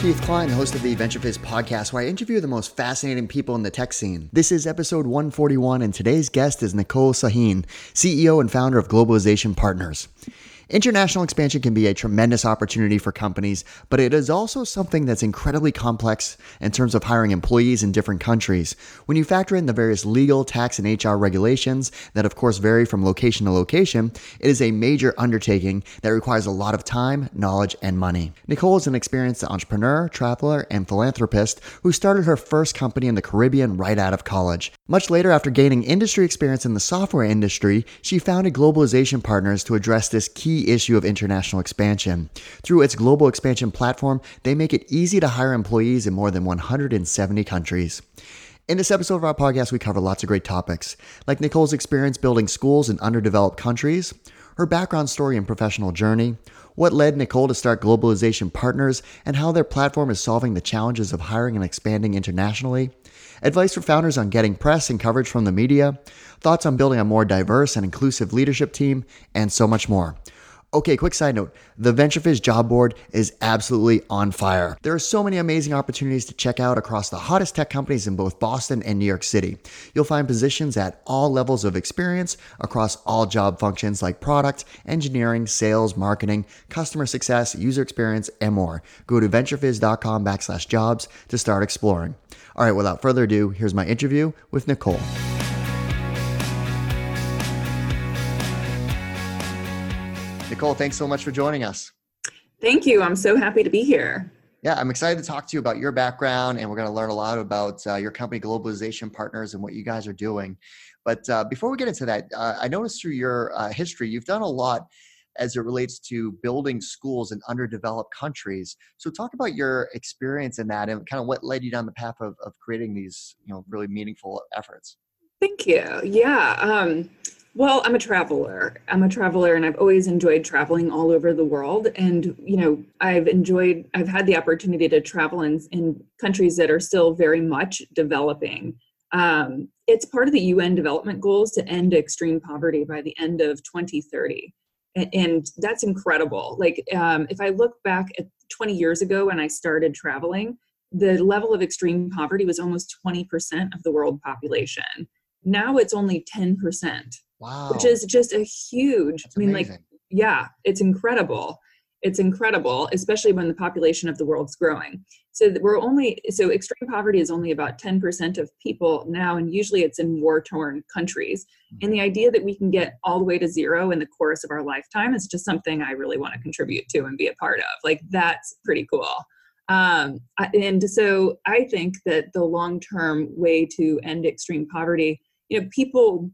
Keith Cline, host of the VentureFizz podcast, where I interview the most fascinating people in the tech scene. This is episode 141, and today's guest is Nicole Sahin, CEO and founder of Globalization Partners. International expansion can be a tremendous opportunity for companies, but it is also something that's incredibly complex in terms of hiring employees in different countries. When you factor in the various legal, tax, and HR regulations that, of course, vary from location to location, it is a major undertaking that requires a lot of time, knowledge, and money. Nicole is an experienced entrepreneur, traveler, and philanthropist who started her first company in the Caribbean right out of college. Much later, after gaining industry experience in the software industry, she founded Globalization Partners to address this key issue of international expansion. Through its global expansion platform, they make it easy to hire employees in more than 170 countries. In this episode of our podcast, we cover lots of great topics, like Nicole's experience building schools in underdeveloped countries, her background story and professional journey, what led Nicole to start Globalization Partners, and how their platform is solving the challenges of hiring and expanding internationally, advice for founders on getting press and coverage from the media, thoughts on building a more diverse and inclusive leadership team, and so much more. Okay, quick side note the VentureFizz job board is absolutely on fire. There are so many amazing opportunities to check out across the hottest tech companies in both Boston and New York City. You'll find positions at all levels of experience across all job functions like product, engineering, sales, marketing, customer success, user experience, and more. Go to venturefizz.com backslash jobs to start exploring. All right, without further ado, here's my interview with Nicole. Nicole, thanks so much for joining us. Thank you. I'm so happy to be here. Yeah, I'm excited to talk to you about your background, and we're going to learn a lot about uh, your company, Globalization Partners, and what you guys are doing. But uh, before we get into that, uh, I noticed through your uh, history, you've done a lot as it relates to building schools in underdeveloped countries. So, talk about your experience in that, and kind of what led you down the path of, of creating these, you know, really meaningful efforts. Thank you. Yeah. Um, well, I'm a traveler. I'm a traveler and I've always enjoyed traveling all over the world. And, you know, I've enjoyed, I've had the opportunity to travel in, in countries that are still very much developing. Um, it's part of the UN development goals to end extreme poverty by the end of 2030. And, and that's incredible. Like, um, if I look back at 20 years ago when I started traveling, the level of extreme poverty was almost 20% of the world population. Now it's only 10%. Wow. Which is just a huge, That's I mean, amazing. like, yeah, it's incredible. It's incredible, especially when the population of the world's growing. So we're only, so extreme poverty is only about 10% of people now, and usually it's in war torn countries. Mm-hmm. And the idea that we can get all the way to zero in the course of our lifetime is just something I really want to contribute to and be a part of. Like, that's pretty cool. Um, and so I think that the long term way to end extreme poverty, you know, people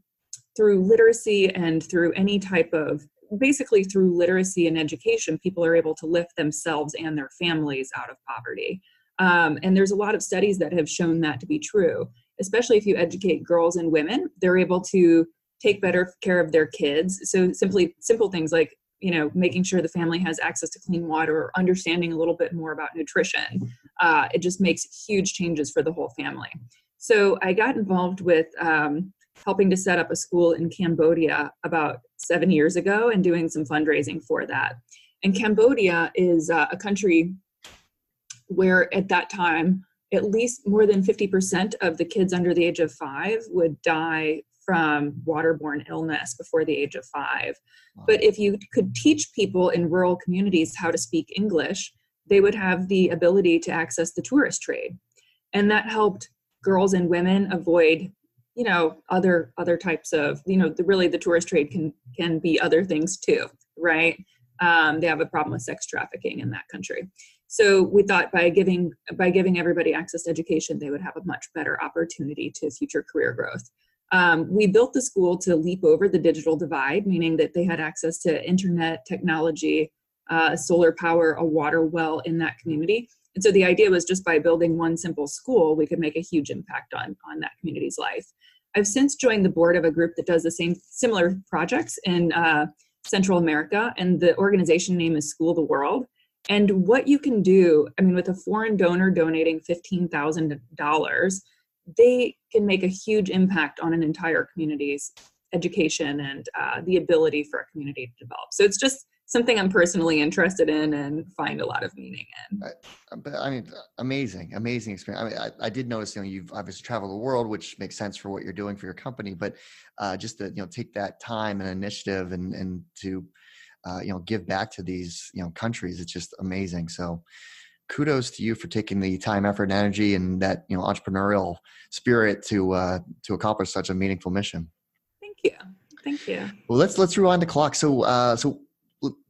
through literacy and through any type of basically through literacy and education, people are able to lift themselves and their families out of poverty. Um, and there's a lot of studies that have shown that to be true, especially if you educate girls and women, they're able to take better care of their kids. So simply simple things like you know making sure the family has access to clean water or understanding a little bit more about nutrition uh, it just makes huge changes for the whole family so i got involved with um, helping to set up a school in cambodia about seven years ago and doing some fundraising for that and cambodia is uh, a country where at that time at least more than 50% of the kids under the age of five would die from waterborne illness before the age of five. Wow. But if you could teach people in rural communities how to speak English, they would have the ability to access the tourist trade. And that helped girls and women avoid you know other other types of you know the, really the tourist trade can can be other things too right um, they have a problem with sex trafficking in that country so we thought by giving by giving everybody access to education they would have a much better opportunity to future career growth um, we built the school to leap over the digital divide, meaning that they had access to internet technology, uh, solar power, a water well in that community. And so the idea was just by building one simple school, we could make a huge impact on, on that community's life. I've since joined the board of a group that does the same similar projects in uh, Central America, and the organization name is School the World. And what you can do, I mean, with a foreign donor donating $15,000, they can make a huge impact on an entire community's education and uh, the ability for a community to develop. So it's just something I'm personally interested in and find a lot of meaning in. I, I mean, amazing, amazing experience. I mean, I, I, did notice, you know, you've obviously traveled the world, which makes sense for what you're doing for your company, but uh, just to, you know, take that time and initiative and, and to, uh, you know, give back to these, you know, countries, it's just amazing. So kudos to you for taking the time, effort, and energy and that, you know, entrepreneurial spirit to, uh, to accomplish such a meaningful mission. Thank you. Thank you. Well, let's, let's rewind the clock. So, uh, so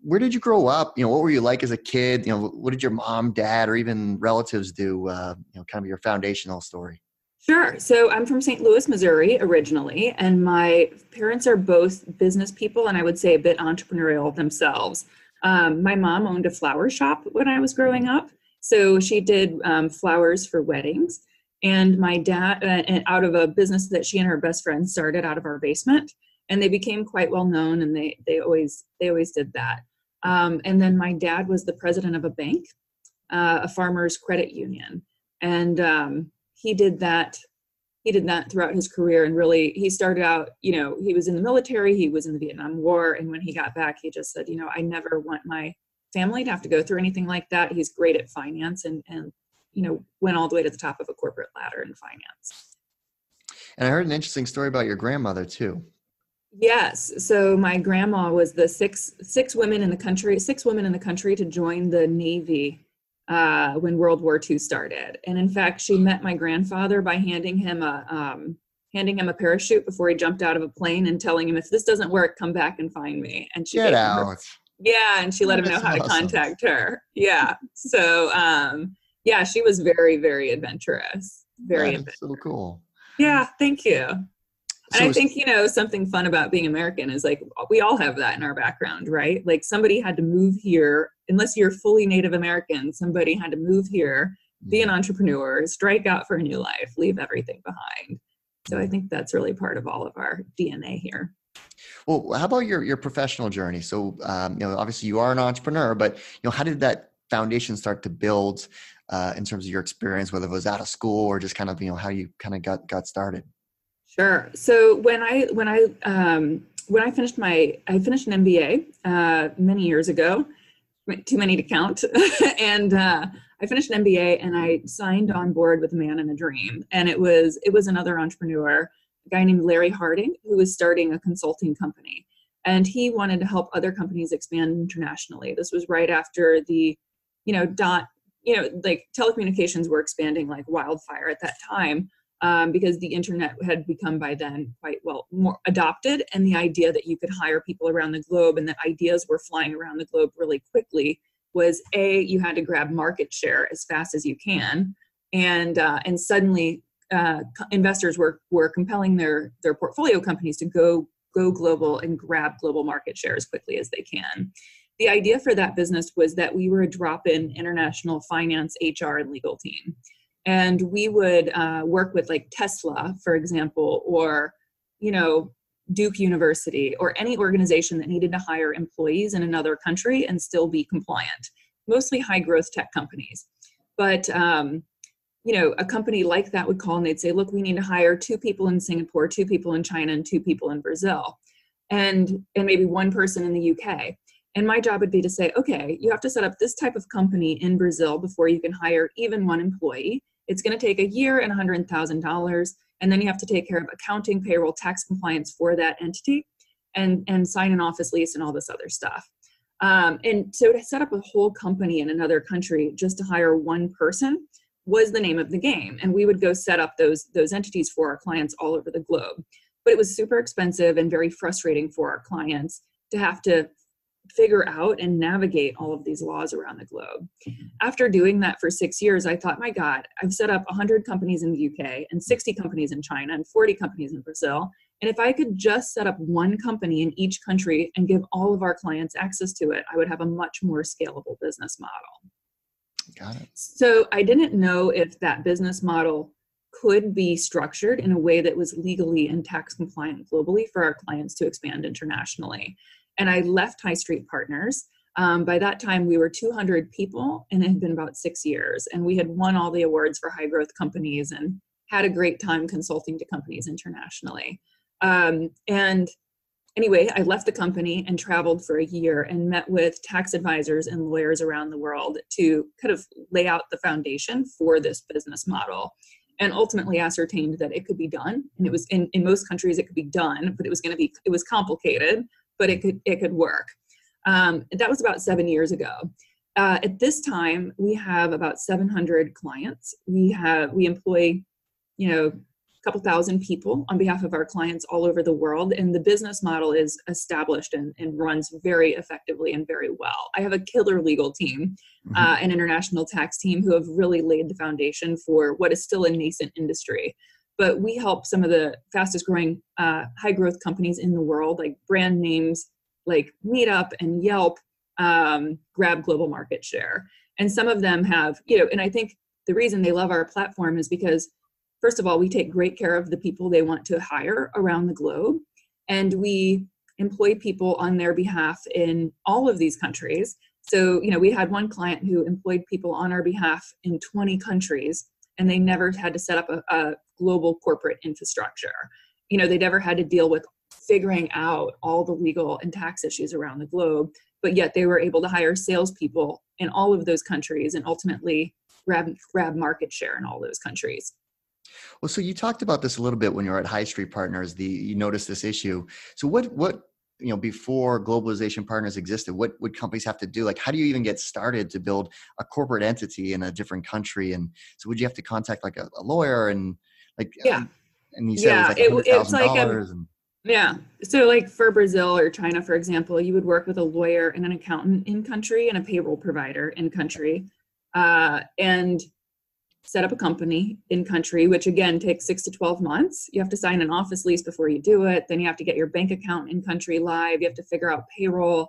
where did you grow up? You know, what were you like as a kid? You know, what did your mom, dad, or even relatives do? Uh, you know, kind of your foundational story. Sure. So I'm from St. Louis, Missouri originally, and my parents are both business people and I would say a bit entrepreneurial themselves. Um, my mom owned a flower shop when I was growing up. So she did um, flowers for weddings. And my dad, uh, out of a business that she and her best friend started out of our basement and they became quite well known and they they always they always did that. Um, and then my dad was the president of a bank uh, a farmers credit union. And um, he did that he did that throughout his career and really he started out you know he was in the military he was in the vietnam war and when he got back he just said you know i never want my family to have to go through anything like that. He's great at finance and and you know went all the way to the top of a corporate ladder in finance. And i heard an interesting story about your grandmother too Yes. So my grandma was the six six women in the country, six women in the country to join the Navy uh, when World War II started. And in fact, she met my grandfather by handing him a um, handing him a parachute before he jumped out of a plane and telling him, "If this doesn't work, come back and find me." And she get out. Her, yeah, and she let That's him know how awesome. to contact her. Yeah. So um, yeah, she was very very adventurous. Very adventurous. so cool. Yeah. Thank you. And so I think, you know, something fun about being American is like we all have that in our background, right? Like somebody had to move here, unless you're fully Native American, somebody had to move here, be an mm-hmm. entrepreneur, strike out for a new life, leave everything behind. So I mm-hmm. think that's really part of all of our DNA here. Well, how about your your professional journey? So, um, you know, obviously you are an entrepreneur, but you know, how did that foundation start to build uh, in terms of your experience, whether it was out of school or just kind of you know how you kind of got got started? Sure. So when I when I um, when I finished my I finished an MBA uh, many years ago, too many to count, and uh, I finished an MBA and I signed on board with a man in a dream, and it was it was another entrepreneur, a guy named Larry Harding, who was starting a consulting company, and he wanted to help other companies expand internationally. This was right after the, you know, dot you know like telecommunications were expanding like wildfire at that time um, because the internet had become by then quite well more adopted and the idea that you could hire people around the globe and that ideas were flying around the globe really quickly was a you had to grab market share as fast as you can and uh, and suddenly uh, investors were were compelling their their portfolio companies to go go global and grab global market share as quickly as they can. The idea for that business was that we were a drop in international finance hr and legal team and we would uh, work with like tesla for example or you know duke university or any organization that needed to hire employees in another country and still be compliant mostly high growth tech companies. But um, you know a company like that would call and they'd say look we need to hire two people in singapore two people in china and two people in brazil and and maybe one person in the uk and my job would be to say okay you have to set up this type of company in brazil before you can hire even one employee it's going to take a year and $100,000. And then you have to take care of accounting, payroll, tax compliance for that entity and, and sign an office lease and all this other stuff. Um, and so to set up a whole company in another country just to hire one person was the name of the game. And we would go set up those, those entities for our clients all over the globe. But it was super expensive and very frustrating for our clients to have to figure out and navigate all of these laws around the globe. After doing that for six years, I thought, my God, I've set up 100 companies in the UK and 60 companies in China and 40 companies in Brazil. And if I could just set up one company in each country and give all of our clients access to it, I would have a much more scalable business model. Got it. So I didn't know if that business model could be structured in a way that was legally and tax compliant globally for our clients to expand internationally and I left High Street Partners. Um, by that time, we were 200 people, and it had been about six years. And we had won all the awards for high growth companies and had a great time consulting to companies internationally. Um, and anyway, I left the company and traveled for a year and met with tax advisors and lawyers around the world to kind of lay out the foundation for this business model and ultimately ascertained that it could be done and it was in, in most countries it could be done but it was going to be it was complicated but it could it could work. Um, that was about seven years ago. Uh, at this time we have about 700 clients. We have we employ you know a couple thousand people on behalf of our clients all over the world and the business model is established and, and runs very effectively and very well. I have a killer legal team mm-hmm. uh, an international tax team who have really laid the foundation for what is still a nascent industry but we help some of the fastest growing uh, high growth companies in the world like brand names like meetup and yelp um, grab global market share and some of them have you know and i think the reason they love our platform is because first of all, we take great care of the people they want to hire around the globe, and we employ people on their behalf in all of these countries. So, you know, we had one client who employed people on our behalf in 20 countries, and they never had to set up a, a global corporate infrastructure. You know, they'd never had to deal with figuring out all the legal and tax issues around the globe, but yet they were able to hire salespeople in all of those countries and ultimately grab, grab market share in all those countries. Well, so you talked about this a little bit when you were at High Street Partners. The you noticed this issue. So what what you know before globalization partners existed what would companies have to do like how do you even get started to build a corporate entity in a different country and so would you have to contact like a, a lawyer and like yeah um, and you said yeah, it was like it, it's like a, and, yeah so like for brazil or china for example you would work with a lawyer and an accountant in country and a payroll provider in country uh, and set up a company in country, which again takes six to 12 months. You have to sign an office lease before you do it. Then you have to get your bank account in country live. You have to figure out payroll.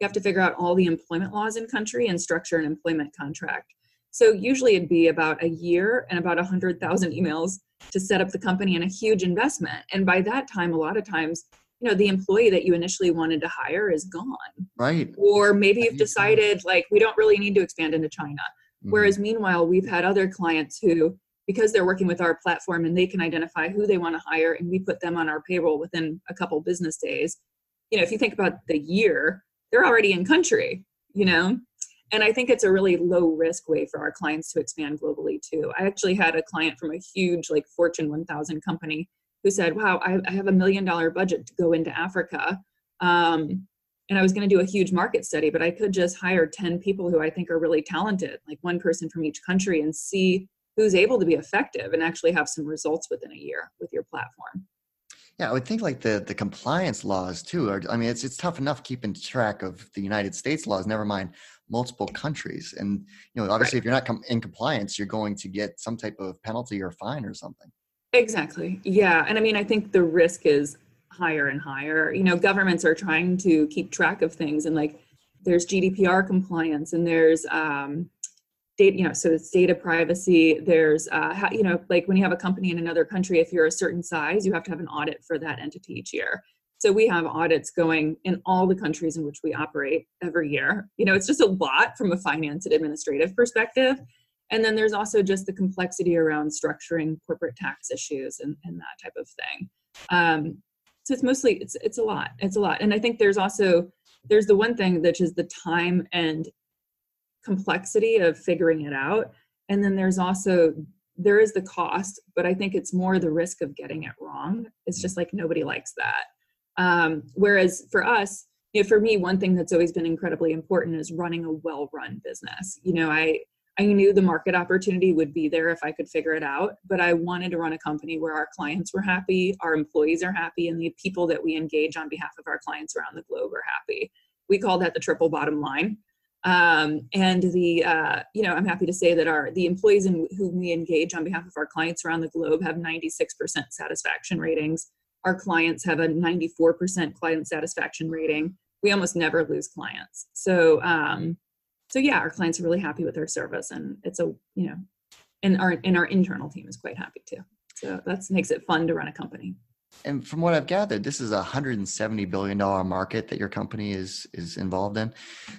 You have to figure out all the employment laws in country and structure an employment contract. So usually it'd be about a year and about 100,000 emails to set up the company and a huge investment. And by that time, a lot of times, you know, the employee that you initially wanted to hire is gone. Right. Or maybe you've decided like we don't really need to expand into China Mm-hmm. Whereas meanwhile, we've had other clients who, because they're working with our platform and they can identify who they want to hire and we put them on our payroll within a couple business days. You know, if you think about the year, they're already in country, you know? And I think it's a really low risk way for our clients to expand globally too. I actually had a client from a huge, like Fortune 1000 company who said, Wow, I, I have a million dollar budget to go into Africa. Um, and I was going to do a huge market study, but I could just hire 10 people who I think are really talented, like one person from each country, and see who's able to be effective and actually have some results within a year with your platform. Yeah, I would think like the the compliance laws too. Are, I mean, it's it's tough enough keeping track of the United States laws. Never mind multiple countries. And you know, obviously, right. if you're not com- in compliance, you're going to get some type of penalty or fine or something. Exactly. Yeah, and I mean, I think the risk is higher and higher. You know, governments are trying to keep track of things and like there's GDPR compliance and there's um, data, you know, so it's data privacy. There's, uh, how, you know, like when you have a company in another country, if you're a certain size, you have to have an audit for that entity each year. So we have audits going in all the countries in which we operate every year. You know, it's just a lot from a finance and administrative perspective. And then there's also just the complexity around structuring corporate tax issues and, and that type of thing. Um, so it's mostly it's it's a lot it's a lot and i think there's also there's the one thing which is the time and complexity of figuring it out and then there's also there is the cost but i think it's more the risk of getting it wrong it's just like nobody likes that um, whereas for us you know, for me one thing that's always been incredibly important is running a well run business you know i I knew the market opportunity would be there if I could figure it out, but I wanted to run a company where our clients were happy, our employees are happy, and the people that we engage on behalf of our clients around the globe are happy. We call that the triple bottom line. Um, and the uh, you know I'm happy to say that our the employees in whom we engage on behalf of our clients around the globe have 96% satisfaction ratings. Our clients have a 94% client satisfaction rating. We almost never lose clients. So um, so yeah, our clients are really happy with our service, and it's a you know, and our and our internal team is quite happy too. So that makes it fun to run a company. And from what I've gathered, this is a 170 billion dollar market that your company is is involved in.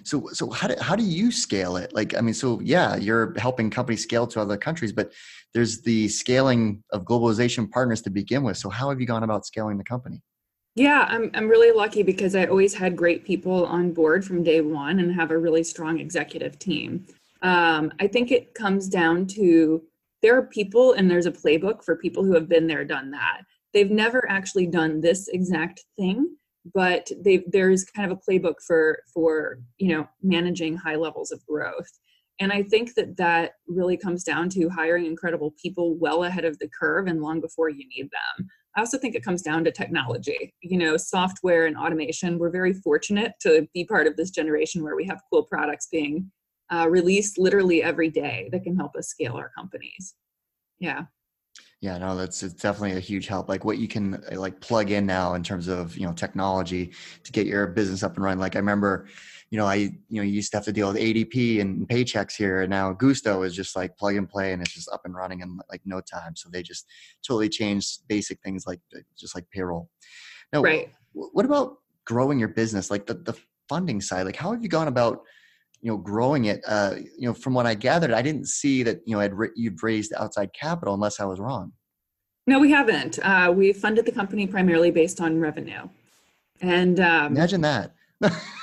So so how do how do you scale it? Like I mean, so yeah, you're helping companies scale to other countries, but there's the scaling of globalization partners to begin with. So how have you gone about scaling the company? Yeah, I'm I'm really lucky because I always had great people on board from day one and have a really strong executive team. Um, I think it comes down to there are people and there's a playbook for people who have been there, done that. They've never actually done this exact thing, but there's kind of a playbook for for you know managing high levels of growth. And I think that that really comes down to hiring incredible people well ahead of the curve and long before you need them. I also think it comes down to technology, you know, software and automation. We're very fortunate to be part of this generation where we have cool products being uh, released literally every day that can help us scale our companies. Yeah. Yeah, no, that's it's definitely a huge help. Like what you can uh, like plug in now in terms of you know technology to get your business up and running. Like I remember, you know, I you know you used to have to deal with ADP and paychecks here, and now Gusto is just like plug and play, and it's just up and running in like no time. So they just totally changed basic things like just like payroll. Now, right. what about growing your business? Like the the funding side, like how have you gone about you know growing it uh, you know from what i gathered i didn't see that you know I'd, you'd raised outside capital unless i was wrong no we haven't uh, we funded the company primarily based on revenue and um, imagine that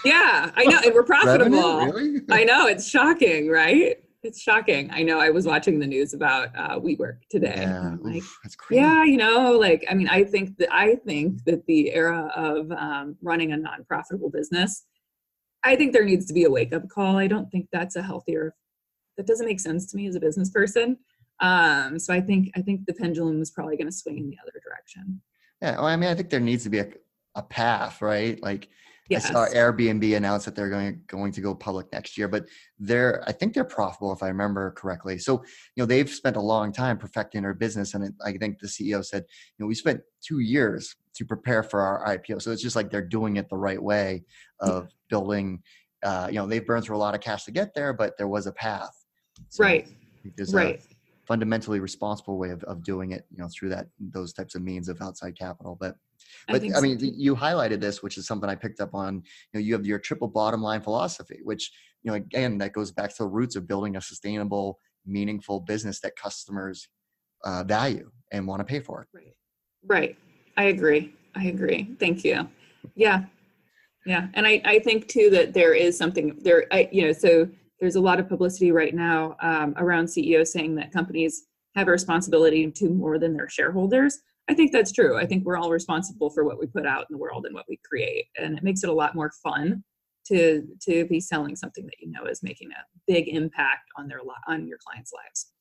yeah i know and we're profitable revenue, really? i know it's shocking right it's shocking. I know. I was watching the news about uh, WeWork today. Yeah, like, Oof, that's crazy. Yeah, you know, like I mean, I think that I think that the era of um, running a non-profitable business I think there needs to be a wake up call. I don't think that's a healthier. That doesn't make sense to me as a business person. Um, so I think I think the pendulum is probably going to swing in the other direction. Yeah, well, I mean, I think there needs to be a, a path, right? Like yes. I saw Airbnb announce that they're going going to go public next year, but they're I think they're profitable if I remember correctly. So you know they've spent a long time perfecting their business, and it, I think the CEO said, you know, we spent two years to prepare for our IPO. So it's just like they're doing it the right way of building. Uh, you know, they've burned through a lot of cash to get there, but there was a path. So right. There's right. a fundamentally responsible way of, of doing it, you know, through that those types of means of outside capital. But but I, I mean, so. you highlighted this, which is something I picked up on. You know, you have your triple bottom line philosophy, which you know, again, that goes back to the roots of building a sustainable, meaningful business that customers uh, value and want to pay for. Right. Right. I agree. I agree. Thank you. Yeah. Yeah. And I, I think too that there is something there, I, you know, so there's a lot of publicity right now um, around CEOs saying that companies have a responsibility to more than their shareholders. I think that's true. I think we're all responsible for what we put out in the world and what we create. And it makes it a lot more fun to to be selling something that you know is making a big impact on their on your clients' lives.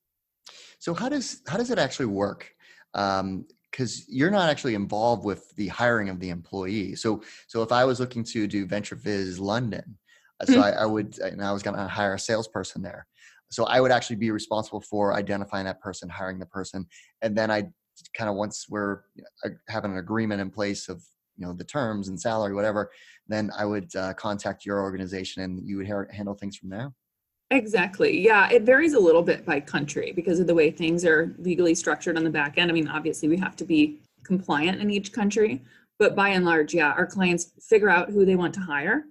So how does how does it actually work? Um, because you're not actually involved with the hiring of the employee. So, so if I was looking to do VentureFizz London, uh, so mm-hmm. I, I, would, and I was going to hire a salesperson there. So I would actually be responsible for identifying that person, hiring the person, and then I kind of once we're having an agreement in place of you know the terms and salary, whatever, then I would uh, contact your organization and you would ha- handle things from there. Exactly. Yeah, it varies a little bit by country because of the way things are legally structured on the back end. I mean, obviously, we have to be compliant in each country, but by and large, yeah, our clients figure out who they want to hire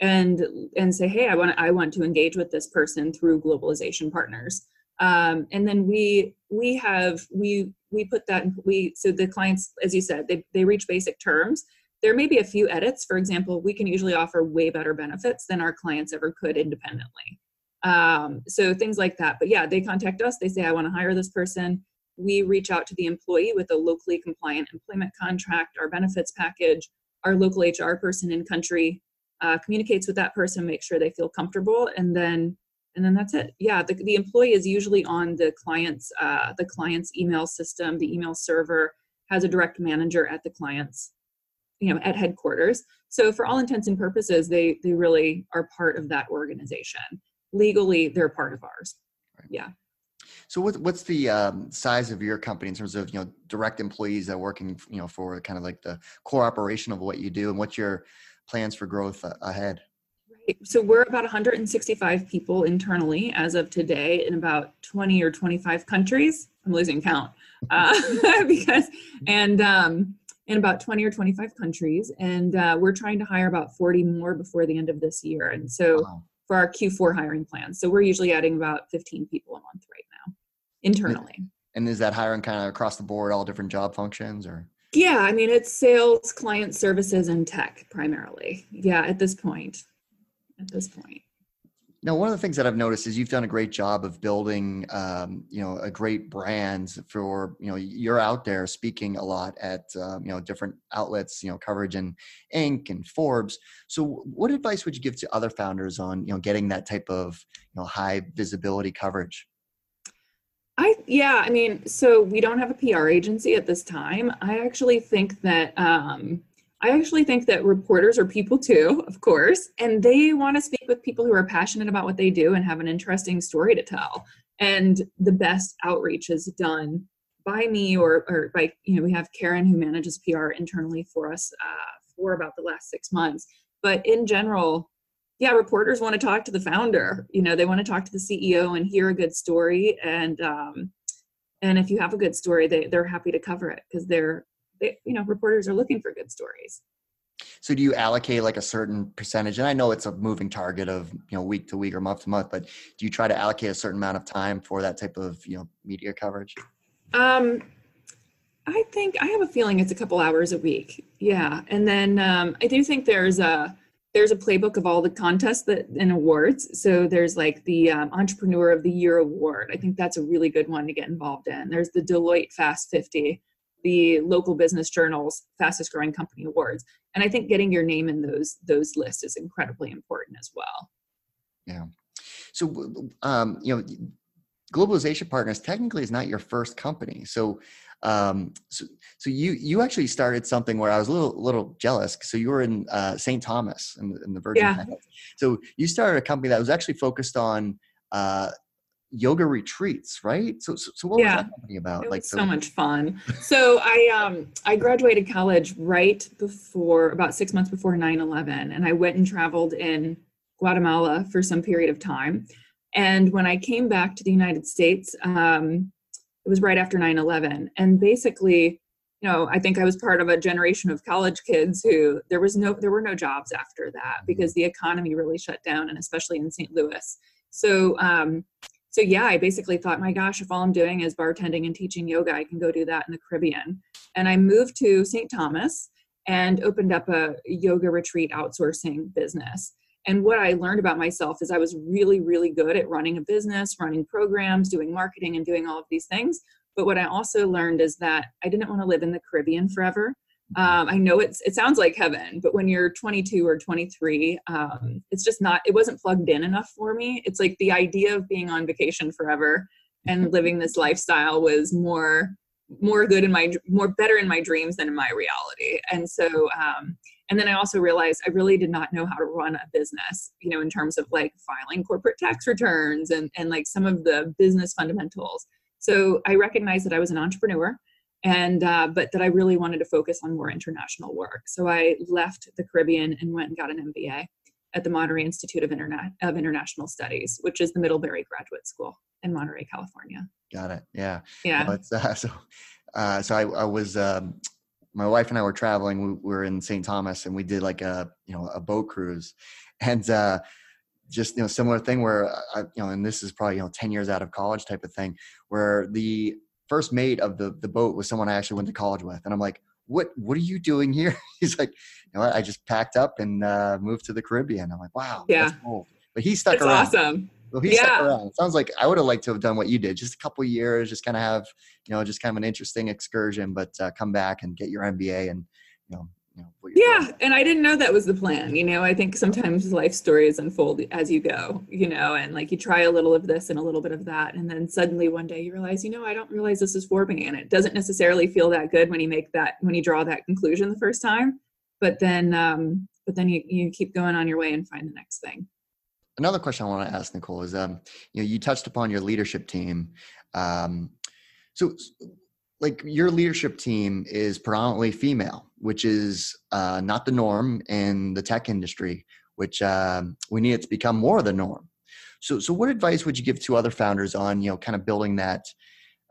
and and say, hey, I want I want to engage with this person through globalization partners. Um, and then we we have we we put that we so the clients, as you said, they they reach basic terms. There may be a few edits. For example, we can usually offer way better benefits than our clients ever could independently. Um, so things like that. But yeah, they contact us. They say, I want to hire this person. We reach out to the employee with a locally compliant employment contract, our benefits package. Our local HR person in country uh, communicates with that person, make sure they feel comfortable, and then and then that's it. Yeah, the, the employee is usually on the client's uh, the client's email system. The email server has a direct manager at the client's you know at headquarters. So for all intents and purposes, they they really are part of that organization legally they're part of ours. Right. Yeah. So what, what's the um, size of your company in terms of you know direct employees that are working you know for kind of like the core operation of what you do, and what's your plans for growth ahead? Right. So we're about 165 people internally as of today in about 20 or 25 countries. I'm losing count uh, because and um, in about 20 or 25 countries, and uh, we're trying to hire about 40 more before the end of this year. And so. Wow for our Q4 hiring plan. So we're usually adding about 15 people a month right now internally. And is that hiring kind of across the board, all different job functions or? Yeah, I mean, it's sales, client services, and tech primarily. Yeah, at this point. At this point. Now, one of the things that I've noticed is you've done a great job of building, um, you know, a great brand for, you know, you're out there speaking a lot at, um, you know, different outlets, you know, coverage in Inc. and Forbes. So, what advice would you give to other founders on, you know, getting that type of, you know, high visibility coverage? I yeah, I mean, so we don't have a PR agency at this time. I actually think that um, I actually think that reporters are people too, of course, and they want to speak with people who are passionate about what they do and have an interesting story to tell. And the best outreach is done by me or, or by, you know, we have Karen who manages PR internally for us uh, for about the last six months. But in general, yeah, reporters want to talk to the founder. You know, they want to talk to the CEO and hear a good story. And um, and if you have a good story, they they're happy to cover it because they're they, you know reporters are looking for good stories. So do you allocate like a certain percentage? And i know it's a moving target of you know week to week or month to month but do you try to allocate a certain amount of time for that type of you know media coverage? Um i think i have a feeling it's a couple hours a week. Yeah. And then um, i do think there's a there's a playbook of all the contests that and awards. So there's like the um, entrepreneur of the year award. I think that's a really good one to get involved in. There's the deloitte fast 50 the local business journals fastest growing company awards and i think getting your name in those those lists is incredibly important as well yeah so um, you know globalization partners technically is not your first company so um, so, so you you actually started something where I was a little little jealous. So you were in uh, St. Thomas in, in the Virgin yeah. Islands. So you started a company that was actually focused on uh, yoga retreats, right? So, so, so what yeah. was that company about? It like so, so much fun. so I um I graduated college right before about six months before 9-11 and I went and traveled in Guatemala for some period of time. And when I came back to the United States, um, it was right after 9-11. And basically, you know, I think I was part of a generation of college kids who there was no there were no jobs after that mm-hmm. because the economy really shut down and especially in St. Louis. So um, so yeah, I basically thought, my gosh, if all I'm doing is bartending and teaching yoga, I can go do that in the Caribbean. And I moved to St. Thomas and opened up a yoga retreat outsourcing business. And what I learned about myself is I was really, really good at running a business, running programs, doing marketing, and doing all of these things. But what I also learned is that I didn't want to live in the Caribbean forever. Um, I know it's it sounds like heaven, but when you're 22 or 23, um, it's just not. It wasn't plugged in enough for me. It's like the idea of being on vacation forever and living this lifestyle was more more good in my more better in my dreams than in my reality. And so, um, and then I also realized I really did not know how to run a business. You know, in terms of like filing corporate tax returns and and like some of the business fundamentals. So I recognized that I was an entrepreneur and uh, but that I really wanted to focus on more international work. So I left the Caribbean and went and got an MBA at the Monterey Institute of, Interna- of International Studies, which is the Middlebury Graduate School in Monterey, California. Got it. Yeah. Yeah. No, uh, so, uh, so I, I was, um, my wife and I were traveling. We were in St. Thomas, and we did like a, you know, a boat cruise, and uh, just you know, similar thing where I, you know, and this is probably you know, ten years out of college type of thing, where the first mate of the the boat was someone I actually went to college with, and I'm like, what what are you doing here? He's like, you know what? I just packed up and uh, moved to the Caribbean. I'm like, wow, yeah, cool. But he stuck that's around. awesome. Well, he yeah. stuck around. It sounds like I would have liked to have done what you did, just a couple years, just kind of have, you know, just kind of an interesting excursion, but uh, come back and get your MBA and, you know, you know yeah and i didn't know that was the plan you know i think sometimes life stories unfold as you go you know and like you try a little of this and a little bit of that and then suddenly one day you realize you know i don't realize this is for me and it doesn't necessarily feel that good when you make that when you draw that conclusion the first time but then um but then you, you keep going on your way and find the next thing. Another question i want to ask nicole is um you know you touched upon your leadership team um so like your leadership team is predominantly female, which is uh, not the norm in the tech industry, which um, we need it to become more of the norm. So, so what advice would you give to other founders on, you know, kind of building that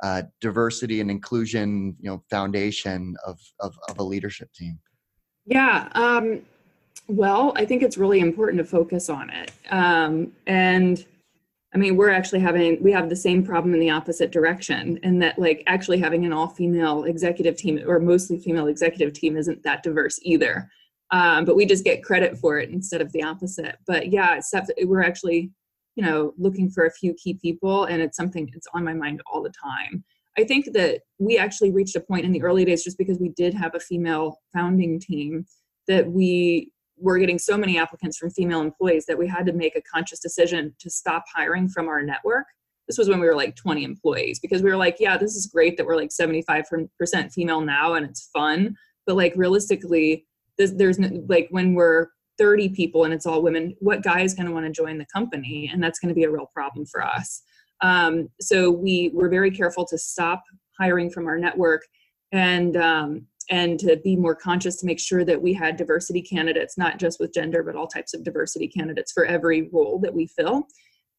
uh, diversity and inclusion, you know, foundation of, of, of a leadership team? Yeah. Um, well, I think it's really important to focus on it. Um, and I mean, we're actually having, we have the same problem in the opposite direction, and that like actually having an all female executive team or mostly female executive team isn't that diverse either. Um, but we just get credit for it instead of the opposite. But yeah, except we're actually, you know, looking for a few key people, and it's something that's on my mind all the time. I think that we actually reached a point in the early days just because we did have a female founding team that we were getting so many applicants from female employees that we had to make a conscious decision to stop hiring from our network. This was when we were like 20 employees because we were like, yeah, this is great that we're like 75% female now and it's fun. But like realistically, there's, there's no, like when we're 30 people and it's all women, what guy is going to want to join the company? And that's going to be a real problem for us. Um, so we were very careful to stop hiring from our network and um, and to be more conscious to make sure that we had diversity candidates, not just with gender, but all types of diversity candidates for every role that we fill.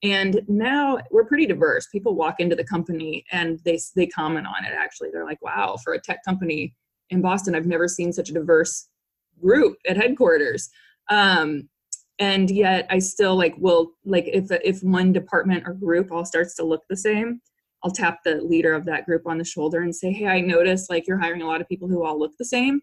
And now we're pretty diverse. People walk into the company and they they comment on it. Actually, they're like, "Wow, for a tech company in Boston, I've never seen such a diverse group at headquarters." Um, and yet, I still like will like if if one department or group all starts to look the same, I'll tap the leader of that group on the shoulder and say, Hey, I noticed like you're hiring a lot of people who all look the same.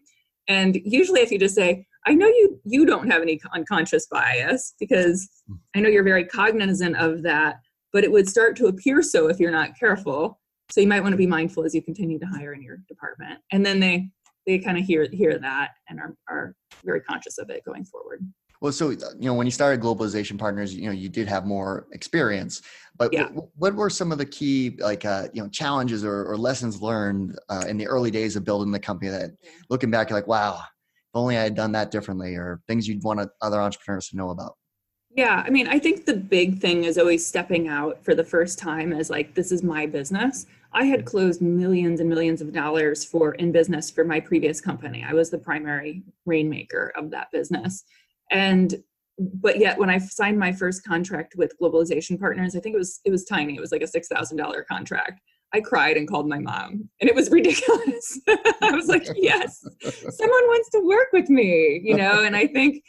And usually if you just say, I know you you don't have any unconscious bias because hmm. I know you're very cognizant of that, but it would start to appear so if you're not careful. So you might want to be mindful as you continue to hire in your department. And then they they kind of hear hear that and are, are very conscious of it going forward. Well, so you know, when you started Globalization Partners, you know, you did have more experience. But yeah. what, what were some of the key, like, uh, you know, challenges or, or lessons learned uh, in the early days of building the company that, looking back, you're like, wow, if only I had done that differently, or things you'd want other entrepreneurs to know about? Yeah, I mean, I think the big thing is always stepping out for the first time as like, this is my business. I had closed millions and millions of dollars for in business for my previous company. I was the primary rainmaker of that business and but yet when i signed my first contract with globalization partners i think it was it was tiny. It was like a $6000 contract. I cried and called my mom and it was ridiculous. I was like yes someone wants to work with me you know? And i think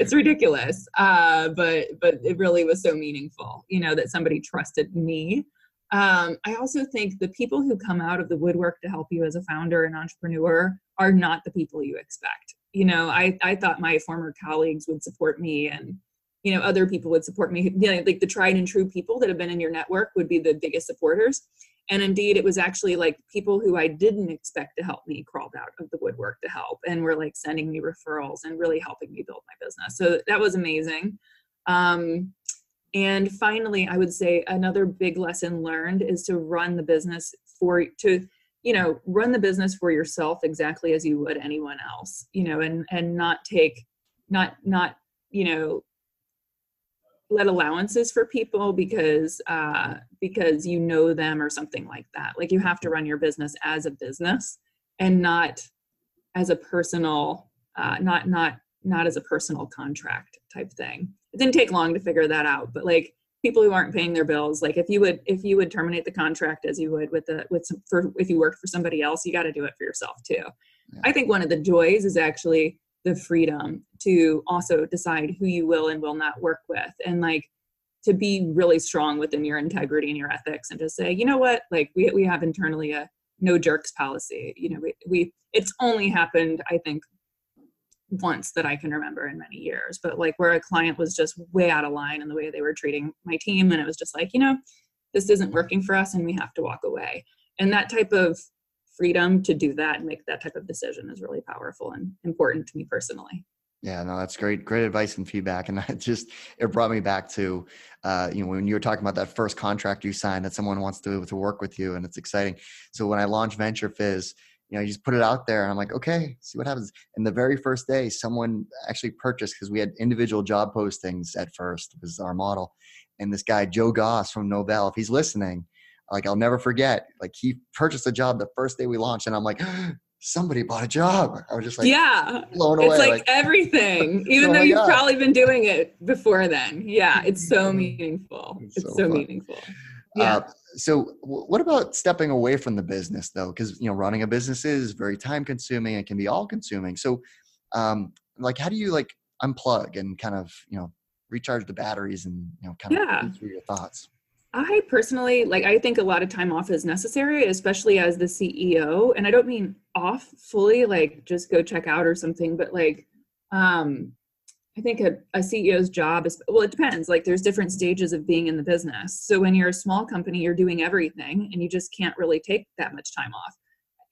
it's ridiculous uh, but but it really was so meaningful you know that somebody trusted me. Um, i also think the people who come out of the woodwork to help you as a founder and entrepreneur are not the people you expect you know i i thought my former colleagues would support me and you know other people would support me. You know, like the tried and true people that have been in your network would be the biggest supporters. And indeed it was actually like people who i didn't expect to help me crawled out of the woodwork to help and were like sending me referrals and really helping me build my business. So that was amazing. Um, and finally i would say another big lesson learned is to run the business for to you know run the business for yourself exactly as you would anyone else you know and and not take not not you know let allowances for people because uh because you know them or something like that. Like you have to run your business as a business and not as a personal uh not not not as a personal contract type thing. It didn't take long to figure that out but like people who aren't paying their bills like if you would if you would terminate the contract as you would with the with some, for if you worked for somebody else you got to do it for yourself too. Yeah. i think one of the joys is actually the freedom to also decide who you will and will not work with and like to be really strong within your integrity and your ethics and to say you know what? Like we, we have internally a no jerks policy. You know we, we it's only happened i think once that I can remember in many years, but like where a client was just way out of line in the way they were treating my team. And it was just like, you know, this isn't working for us and we have to walk away. And that type of freedom to do that and make that type of decision is really powerful and important to me personally. Yeah, no, that's great, great advice and feedback. And that just it brought me back to, uh, you know, when you were talking about that first contract you signed that someone wants to to work with you, and it's exciting. So when I launched Venture Fizz, you know, you just put it out there and I'm like, okay, see what happens. And the very first day, someone actually purchased because we had individual job postings at first was our model. And this guy, Joe Goss from Novell, if he's listening, like I'll never forget, like he purchased a job the first day we launched. And I'm like, somebody bought a job. I was just like, yeah, blown away. It's like, like everything, even oh though you've God. probably been doing it before then. Yeah, it's so mm-hmm. meaningful. It's, it's so, so meaningful. Yeah. Uh, so what about stepping away from the business though because you know running a business is very time consuming and can be all consuming so um like how do you like unplug and kind of you know recharge the batteries and you know kind of yeah. through your thoughts I personally like I think a lot of time off is necessary, especially as the CEO. And I don't mean off fully, like just go check out or something, but like um I think a, a CEO's job is well, it depends. Like there's different stages of being in the business. So when you're a small company, you're doing everything and you just can't really take that much time off.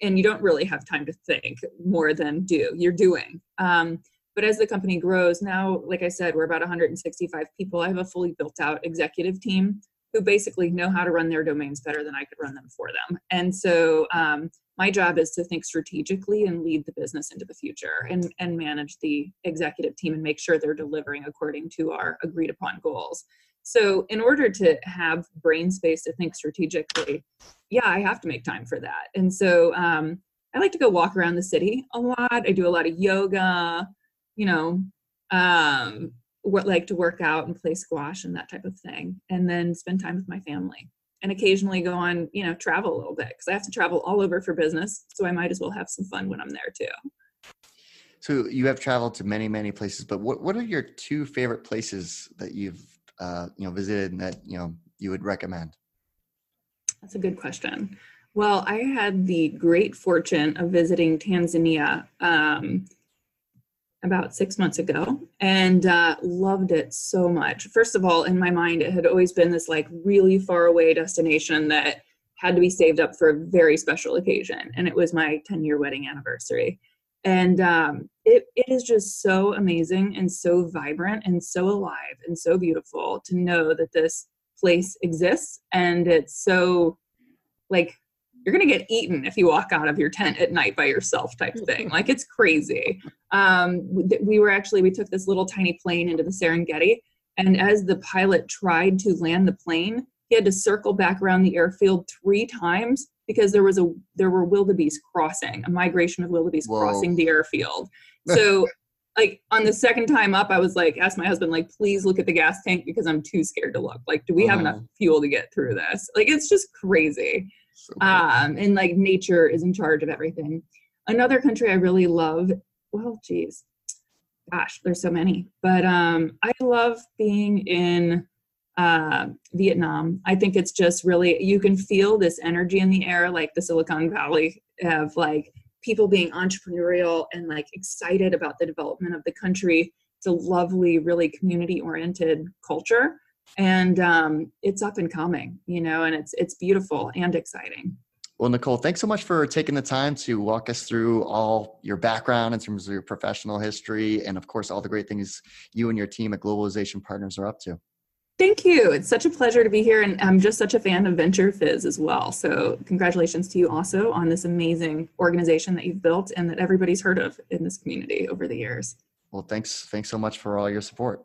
And you don't really have time to think more than do. You're doing. Um, but as the company grows, now, like I said, we're about 165 people. I have a fully built out executive team who basically know how to run their domains better than I could run them for them. And so um, my job is to think strategically and lead the business into the future and, and manage the executive team and make sure they're delivering according to our agreed upon goals. So, in order to have brain space to think strategically, yeah, I have to make time for that. And so, um, I like to go walk around the city a lot. I do a lot of yoga, you know, um, what like to work out and play squash and that type of thing, and then spend time with my family and occasionally go on, you know, travel a little bit because I have to travel all over for business. So I might as well have some fun when I'm there too. So you have traveled to many, many places, but what, what are your two favorite places that you've, uh, you know, visited and that, you know, you would recommend? That's a good question. Well, I had the great fortune of visiting Tanzania um, about six months ago and uh, loved it so much. First of all, in my mind, it had always been this like really far away destination that had to be saved up for a very special occasion. And it was my 10 year wedding anniversary. And um, it, it is just so amazing and so vibrant and so alive and so beautiful to know that this place exists. And it's so like you're going to get eaten if you walk out of your tent at night by yourself type thing. Like it's crazy. Um, we were actually we took this little tiny plane into the serengeti and as the pilot tried to land the plane he had to circle back around the airfield three times because there was a there were wildebeest crossing a migration of wildebeest Whoa. crossing the airfield. So like on the second time up i was like asked my husband like please look at the gas tank because i'm too scared to look. Like do we have enough fuel to get through this? Like it's just crazy so cool. um, and like nature is in charge of everything. Another country I really love, well, geez, gosh, there's so many, but um, I love being in uh, Vietnam. I think it's just really, you can feel this energy in the air, like the Silicon Valley of like people being entrepreneurial and like excited about the development of the country. It's a lovely, really community oriented culture and um, it's up and coming you know and it's it's beautiful and exciting well nicole thanks so much for taking the time to walk us through all your background in terms of your professional history and of course all the great things you and your team at globalization partners are up to Thank you. It's such a pleasure to be here, and I'm just such a fan of VentureFizz as well. So, congratulations to you also on this amazing organization that you've built and that everybody's heard of in this community over the years. Well, thanks. Thanks so much for all your support.